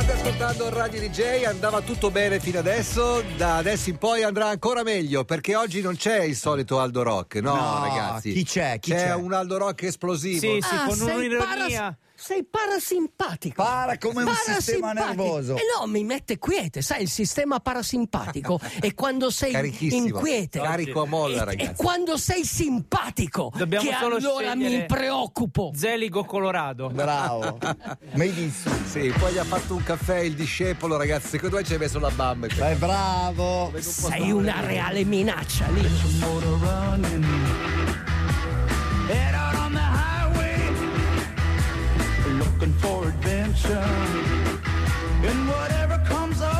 State ascoltando Radio DJ, andava tutto bene fino adesso, da adesso in poi andrà ancora meglio perché oggi non c'è il solito Aldo Rock, no, No, ragazzi. chi c'è? Chi c'è, c'è? un Aldo Rock esplosivo. Sì, sì, Ah, con un'ironia. paras- sei parasimpatico. Para come un sistema nervoso. Eh no, mi mette quiete, sai, il sistema parasimpatico è quando sei Carichissimo. inquiete. Carico a molla, E- ragazzi. E quando sei simpatico, Dobbiamo che solo allora mi scegliere- preoccupo. Zeligo Colorado. Bravo. Mai visto? Sì, poi gli ha fatto un caffè il discepolo, ragazzi. Secondo me ci hai messo la bamba. in Beh, bravo. Sei una reale minaccia lì. For adventure. And whatever comes our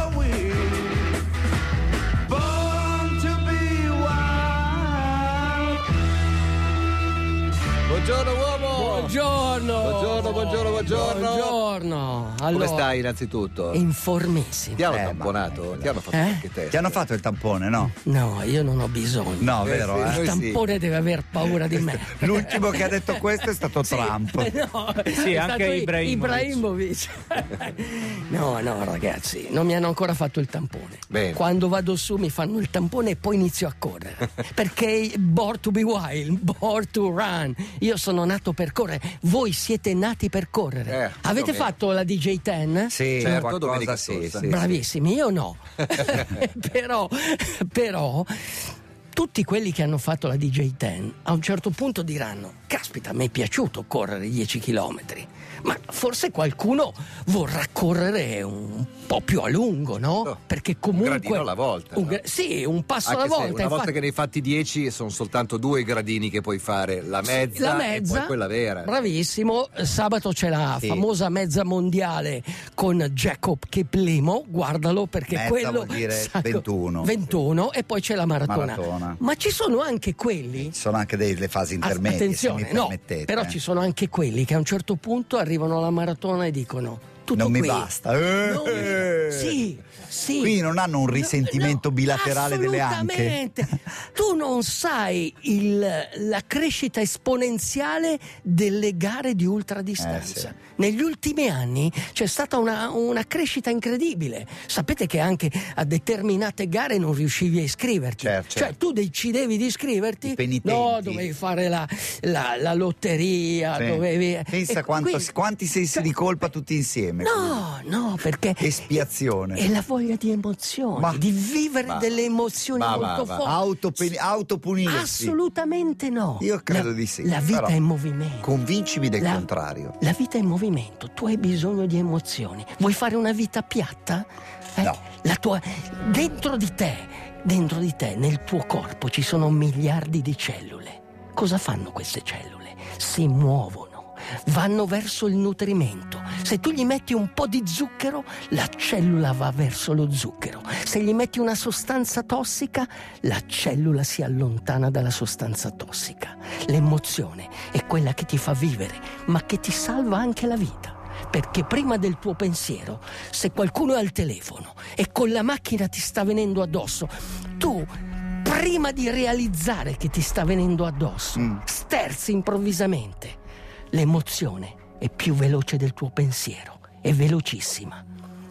Buongiorno uomo! Buongiorno. Buongiorno, buongiorno, buongiorno. Buongiorno. Come Allora, stai innanzitutto? Informissimo. Ti hanno Eh, tamponato? Ti hanno fatto Eh? anche te? Ti hanno fatto il tampone, no? No, io non ho bisogno. No, Eh, vero, sì, eh? Il noi tampone deve aver paura di me. L'ultimo che ha detto questo è stato Trump. No, Sì, è anche Ibrahimovic. Ibrahimovic. No, no, ragazzi, non mi hanno ancora fatto il tampone. Bene. Quando vado su mi fanno il tampone e poi inizio a correre. Perché born to be wild, born to run. Io sono nato per correre, voi siete nati per correre. Eh, Avete fatto la DJ 10? Sì, Certo, domenica sì, sì. Bravissimi, io no. però, però, tutti quelli che hanno fatto la DJ 10 a un certo punto diranno: Caspita, mi è piaciuto correre 10 km. Ma forse qualcuno vorrà correre un po' più a lungo, no? No, Perché un comunque. gradino alla volta, un no? sì, un passo Anche alla volta. una volta infatti- che ne hai fatti 10 sono soltanto due gradini che puoi fare, la mezza, la mezza, quella vera. Bravissimo. Sabato c'è la Sì. famosa mezza mondiale con Jacob Kiplimo. Guardalo perché Mezza quello. vuol dire 21. 21 e poi c'è la maratona. Maratona. Ma ci sono anche quelli. Ci sono anche delle fasi intermedie, Attenzione, se mi no, permettete. però ci sono anche quelli che a un certo punto arrivano alla maratona e dicono. Tutto Non mi qui. basta. Eh. Non- sì, sì. Quindi non hanno un risentimento bilaterale delle anche. Tu non sai il- la crescita esponenziale delle gare di ultradistanza. Eh, sì. Negli ultimi anni c'è stata una, una crescita incredibile. Sapete che anche a determinate gare non riuscivi a iscriverti. Certo, cioè certo. tu decidevi di iscriverti, no, dovevi fare la, la- la lotteria, Sì. dovevi... Pensa quanto- quindi- quanti sensi cioè, di colpa tutti insieme. No, no, perché Espiazione. è la voglia di emozioni, Ma- di vivere Ma- delle emozioni ma- molto forti. Autope- autopunirsi. Assolutamente no. Io credo La- di sì, La vita è in movimento. Convincimi del La- contrario. La vita è in movimento, tu hai bisogno di emozioni. Vuoi fare una vita piatta? Eh? No. La tua... Dentro di te, dentro di te, nel tuo corpo ci sono miliardi di cellule. Cosa fanno queste cellule? Si muovono, vanno verso il nutrimento. Se tu gli metti un po' di zucchero, la cellula va verso lo zucchero. Se gli metti una sostanza tossica, la cellula si allontana dalla sostanza tossica. L'emozione è quella che ti fa vivere, ma che ti salva anche la vita. Perché prima del tuo pensiero, se qualcuno è al telefono e con la macchina ti sta venendo addosso, tu, prima di realizzare che ti sta venendo addosso, Mm. sterzi improvvisamente. L'emozione è più veloce del tuo pensiero, è velocissima.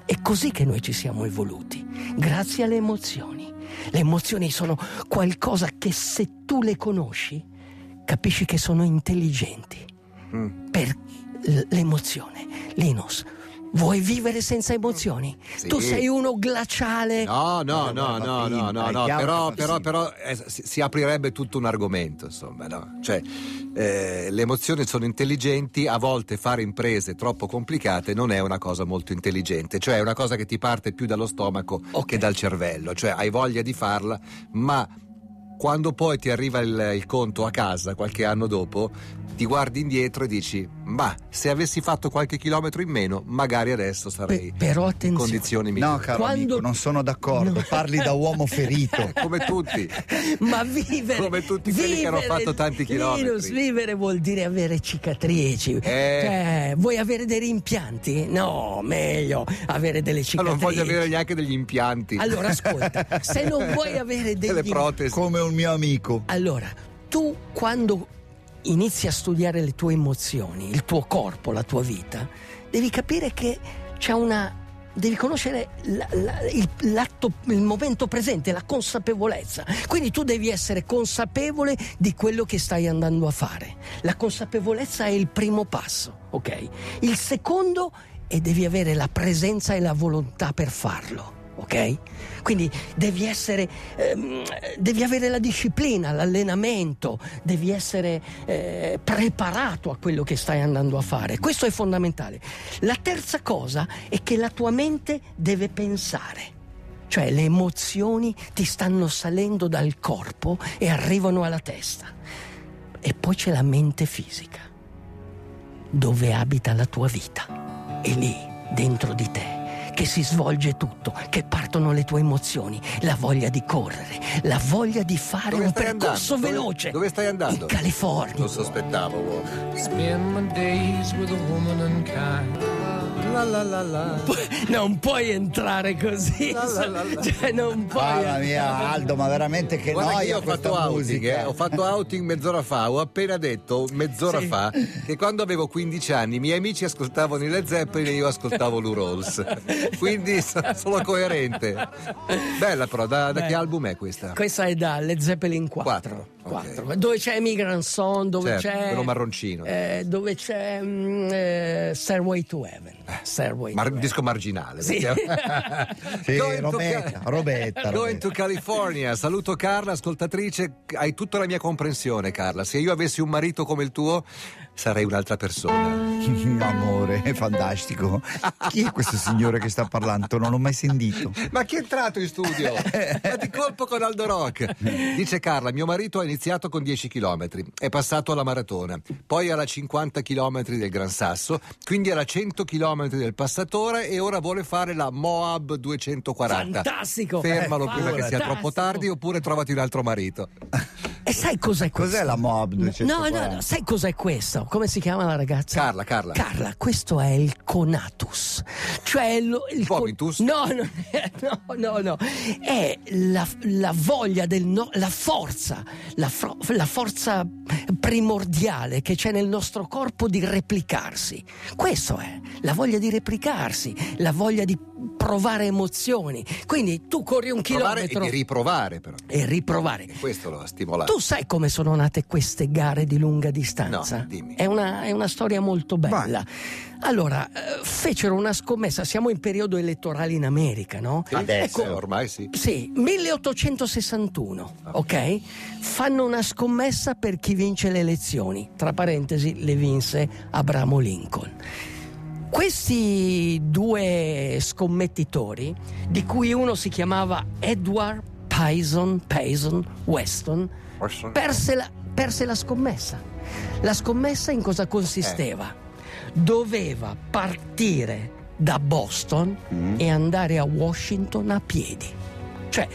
È così che noi ci siamo evoluti, grazie alle emozioni. Le emozioni sono qualcosa che se tu le conosci, capisci che sono intelligenti. Per l- l'emozione. Linus, vuoi vivere senza emozioni? Sì. Tu sei uno glaciale. No, no, no, no, no, no, no, però, però, però eh, si, si aprirebbe tutto un argomento, insomma, no? Cioè, eh, le emozioni sono intelligenti, a volte fare imprese troppo complicate non è una cosa molto intelligente, cioè è una cosa che ti parte più dallo stomaco Ok. che dal cervello, cioè hai voglia di farla, ma quando poi ti arriva il, il conto a casa qualche anno dopo, ti guardi indietro e dici, ma se avessi fatto qualche chilometro in meno, magari adesso sarei Pe- però in attenzione. condizioni migliori. No, caro Quando- amico, non sono d'accordo. Parli da uomo ferito. come tutti. Ma vivere Come tutti quelli che hanno vivere- fatto tanti chilometri. Linus, vivere vuol dire avere cicatrici. Eh. Cioè, vuoi avere dei rimpianti? No, meglio avere delle Ma cicatrici. non voglio avere neanche degli impianti. Allora, ascolta, se non vuoi avere delle degli protesi. Come un mio amico. Allora, tu quando inizi a studiare le tue emozioni, il tuo corpo, la tua vita, devi capire che c'è una devi conoscere la- la- il, l'atto, il momento presente, la consapevolezza. Quindi tu devi essere consapevole di quello che stai andando a fare. La consapevolezza è il primo passo, ok? Il secondo è devi avere la presenza e la volontà per farlo. Ok? Quindi devi essere, ehm, devi avere la disciplina, l'allenamento, devi essere eh, preparato a quello che stai andando a fare. Questo è fondamentale. La terza cosa è che la tua mente deve pensare. Cioè le emozioni ti stanno salendo dal corpo e arrivano alla testa. E poi c'è la mente fisica, dove abita la tua vita. È lì, dentro di te, che si svolge tutto, che partono le tue emozioni, la voglia di correre, la voglia di fare Dove un percorso andando? Dove- veloce. dove stai andando? In California. Lo sospettavo, uomo. Spend my days with a woman unkind. La la la la. Non puoi entrare così. La, la, la, la. Cioè, non puoi. Mamma mia, Aldo, ma veramente che Guarda che noia io ho fatto questa outing, musica. eh, ho fatto outing mezz'ora fa, ho appena detto mezz'ora Sì. fa che quando avevo 15 anni i miei amici ascoltavano i Led Zeppelin e io ascoltavo Lou Rolls. Quindi so- sono coerente. Bella però, da, da che album è questa? Questa è da Led Zeppelin 4. Quattro, ok. Quattro. Dove c'è Emigrant Song, dove Certo, c'è. quello marroncino. eh, dove c'è mm, eh, Stairway to Heaven. Stairway Mar- disco marginale. Sì. Sì, Going to Robetta, Robetta, Going Robetta. to California. Saluto Carla, ascoltatrice. Hai tutta la mia comprensione, Carla. Se io avessi un marito come il tuo, sarei un'altra persona. Amore, è fantastico. Chi è questo signore che sta parlando? Non l'ho mai sentito. Ma chi è entrato in studio? Ma di colpo con Aldo Rock. Dice Carla: Mio marito ha iniziato con 10 km, è passato alla maratona, poi alla 50 km del Gran Sasso, quindi alla 100 km del Passatore e ora vuole fare la Moab 240. Fantastico! Fermalo Eh, prima che sia fantastico. troppo tardi oppure trovati un altro marito. E sai cos'è questo? Cos'è la Moab No, 240? no, no, sai cos'è questo? Come si chiama la ragazza? Carla, Carla. Carla, questo è il conatus. Cioè lo- il con- Vomitus? No, non è- no, no, no. È la, la voglia del no, la forza, la, fro- la forza primordiale che c'è nel nostro corpo di replicarsi. Questo è la voglia di replicarsi, la voglia di provare emozioni. Quindi tu corri un Provare e chilometro di riprovare, però. e riprovare. Questo lo ha stimolato. Tu sai come sono nate queste gare di lunga distanza? No, dimmi. È una, è una storia molto bella. Allora, eh, fecero una scommessa, siamo in periodo elettorale in America, no? Sì, Adesso. eh, ormai sì. Sì, 1861, ok? Fanno una scommessa per chi vince le elezioni. Tra parentesi, le vinse Abramo Lincoln. Questi due scommettitori, di cui uno si chiamava Edward Payson, Payson Weston, perse la, perse la scommessa. La scommessa in cosa consisteva? Doveva partire da Boston e andare a Washington a piedi. Cioè,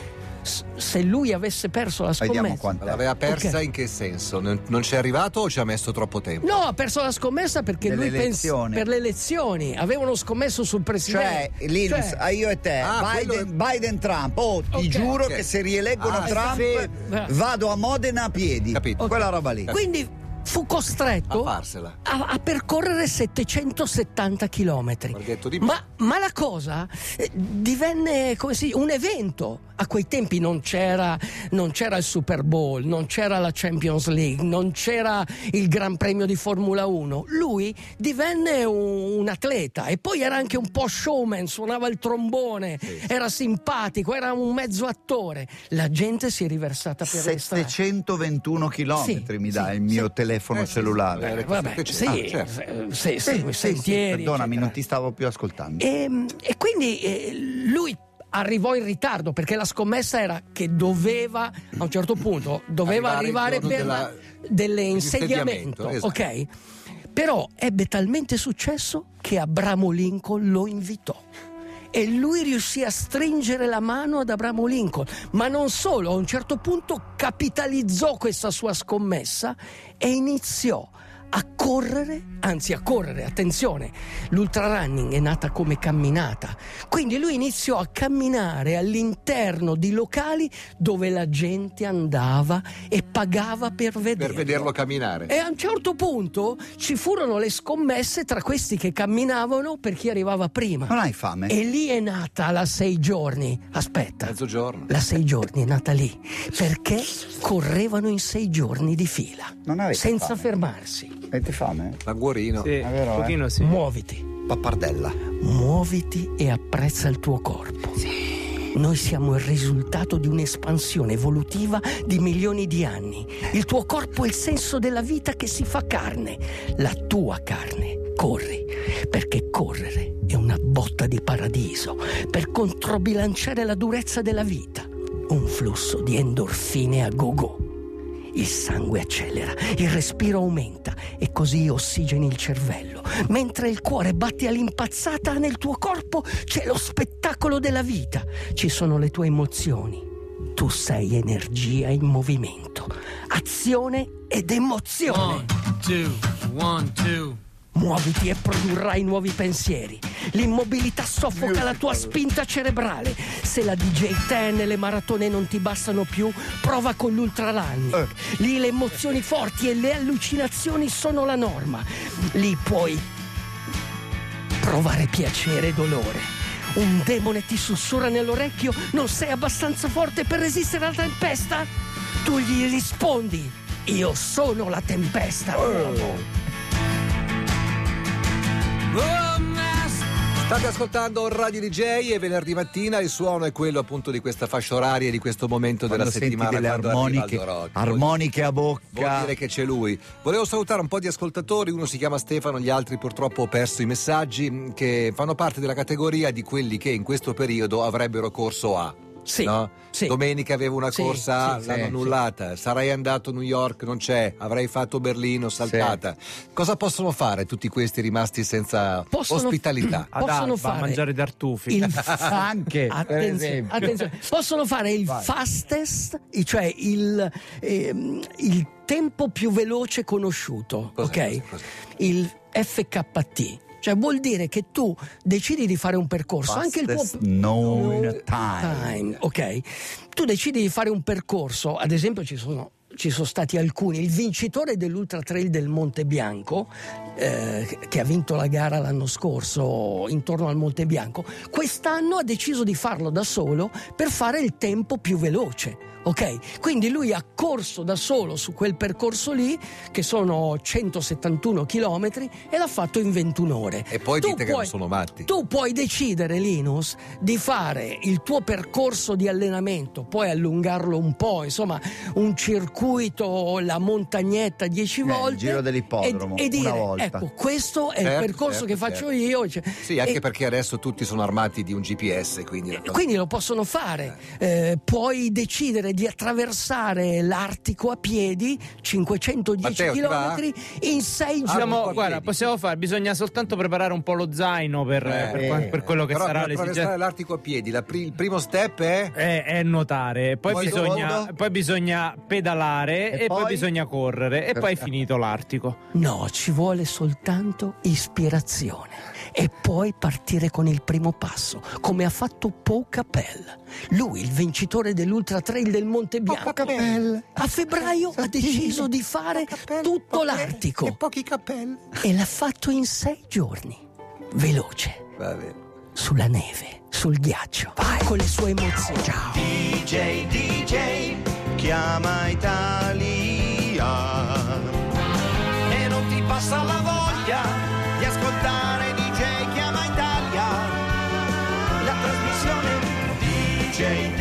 se lui avesse perso la Vediamo scommessa... quanto. L'aveva persa Ok. in che senso? Non, non c'è arrivato o ci ha messo troppo tempo? No, ha perso la scommessa perché Delle lui pensa elezioni. per le elezioni. Avevano scommesso sul Cioè, presidente. Linus, Cioè, io e te, Ah, Biden, quello Biden Trump. Oh, ti Ok. giuro Ok. che se rieleggono Ah, Trump sì. vado a Modena a piedi. Capito. Quella roba lì. Quindi fu costretto A a, a percorrere 770 chilometri. Marghetto di Ma, ma la cosa eh, divenne come si, un evento. A quei tempi non c'era, non c'era il Super Bowl, non c'era la Champions League, non c'era il Gran Premio di Formula 1. Lui divenne un, un atleta e poi era anche un po' showman, suonava il trombone, era simpatico, era un mezzo attore. La gente si è riversata per le strade. 721 chilometri Sì, mi sì, dà il mio sì. Telefono Eh, cellulare. sì. Eh, vabbè, Sì, ah, certo. eh, sì, sì, Sì, sì, sì, sentieri, perdonami, eccetera. non ti stavo più ascoltando. E, e quindi eh, lui arrivò in ritardo perché la scommessa era che doveva a un certo punto doveva Arrivare arrivare per della- la- dell'insediamento, dell'insediamento, esatto. ok? Però ebbe talmente successo che Abramo Lincoln lo invitò. E lui riuscì a stringere la mano ad Abramo Lincoln, ma non solo, a un certo punto capitalizzò questa sua scommessa e iniziò a correre anzi a correre, attenzione, l'ultra running è nata come camminata, quindi lui iniziò a camminare all'interno di locali dove la gente andava e pagava per vederlo. Per vederlo camminare. E a un certo punto ci furono le scommesse tra questi che camminavano per chi arrivava prima. Non hai fame? E lì è nata la sei giorni. Aspetta. Mezzogiorno. La sei giorni è nata lì perché correvano in sei giorni di fila, Non avete senza fame? fermarsi. Avete fame? Languorino. Sì, È vero, un eh? pochino sì. Muoviti, Pappardella. muoviti e apprezza il tuo corpo. Noi siamo il risultato di un'espansione evolutiva di milioni di anni. Il tuo corpo è il senso della vita che si fa carne, la tua carne. Corri, perché correre è una botta di paradiso per controbilanciare la durezza della vita. Un flusso di endorfine a go-go. Il sangue accelera, il respiro aumenta e così ossigeni il cervello. Mentre il cuore batte all'impazzata nel tuo corpo c'è lo spettacolo della vita. Ci sono le tue emozioni. Tu sei energia in movimento, azione ed emozione. One, two, one, two. Muoviti e produrrai nuovi pensieri. L'immobilità soffoca la tua spinta cerebrale. Se la DJ Ten e le maratone non ti bastano più, prova con l'ultra running. Lì le emozioni forti e le allucinazioni sono la norma. Lì puoi provare piacere e dolore. Un demone ti sussurra nell'orecchio, non sei abbastanza forte per resistere alla tempesta? Tu gli rispondi, io sono la tempesta. uomo." State ascoltando Radio DJ e venerdì mattina il suono è quello appunto di questa fascia oraria e di questo momento Quando della settimana delle armoniche, Rock. armoniche a Vuol bocca. dire che c'è lui. Volevo salutare un po' di ascoltatori, uno si chiama Stefano, gli altri purtroppo ho perso i messaggi, che fanno parte della categoria di quelli che in questo periodo avrebbero corso a. Sì, no? sì. Domenica avevo una Sì, corsa sì, l'hanno sì, annullata, sarei andato a New York, non c'è, avrei fatto Berlino, saltata. Cosa possono fare tutti questi rimasti senza Possono- ospitalità? Ad Possono Alba, fare mangiare tartufi. il Anche, attenzione, attenzione. possono fare il Vai. fastest, cioè il, ehm, il tempo più veloce conosciuto, Cos'è, ok? cos'è, Il FKT. Cioè vuol dire che tu decidi di fare un percorso, anche il tuo Fastest known time. time, ok? Tu decidi di fare un percorso, ad esempio ci sono, ci sono stati alcuni, il vincitore dell'Ultra Trail del Monte Bianco, eh, che ha vinto la gara l'anno scorso intorno al Monte Bianco, quest'anno ha deciso di farlo da solo per fare il tempo più veloce. Ok, quindi lui ha corso da solo su quel percorso lì, che sono 171 chilometri, e l'ha fatto in 21 ore. E poi Tu dite che non puoi- sono matti. tu puoi decidere, Linus, di fare il tuo percorso di allenamento, poi allungarlo un po', insomma, un circuito, la montagnetta 10 Eh, il volte. giro dell'ippodromo, e, e dire, una volta. ecco, questo è il Certo, percorso certo, che faccio certo. io. cioè, Sì, anche e- perché adesso tutti sono armati di un GPS, quindi... cosa- quindi lo possono fare. Eh, puoi decidere di attraversare l'Artico a piedi, 510 Matteo, ti va? km, in 6 Ah, giorni. guarda, possiamo fare, bisogna soltanto preparare un po' lo zaino per, Eh, per per quello che Però sarà per attraversare l'esigenza. l'Artico a piedi, la pri- il primo step è... È, è nuotare, poi Poi bisogna, poi bisogna pedalare E e, poi? poi? bisogna correre e poi è finito l'Artico. No, ci vuole soltanto ispirazione. E poi partire con il primo passo, come ha fatto Pau Capel. Lui, il vincitore dell'Ultra Trail del Monte Bianco. A febbraio ha deciso di fare tutto l'Artico E pochi capelli. e l'ha fatto in sei giorni. Veloce, Va bene. sulla neve, sul ghiaccio, con le sue emozioni. DJ, DJ, chiama Italia. E non ti passa la voglia di ascoltare DJ Chiama Italia. La trasmissione DJ.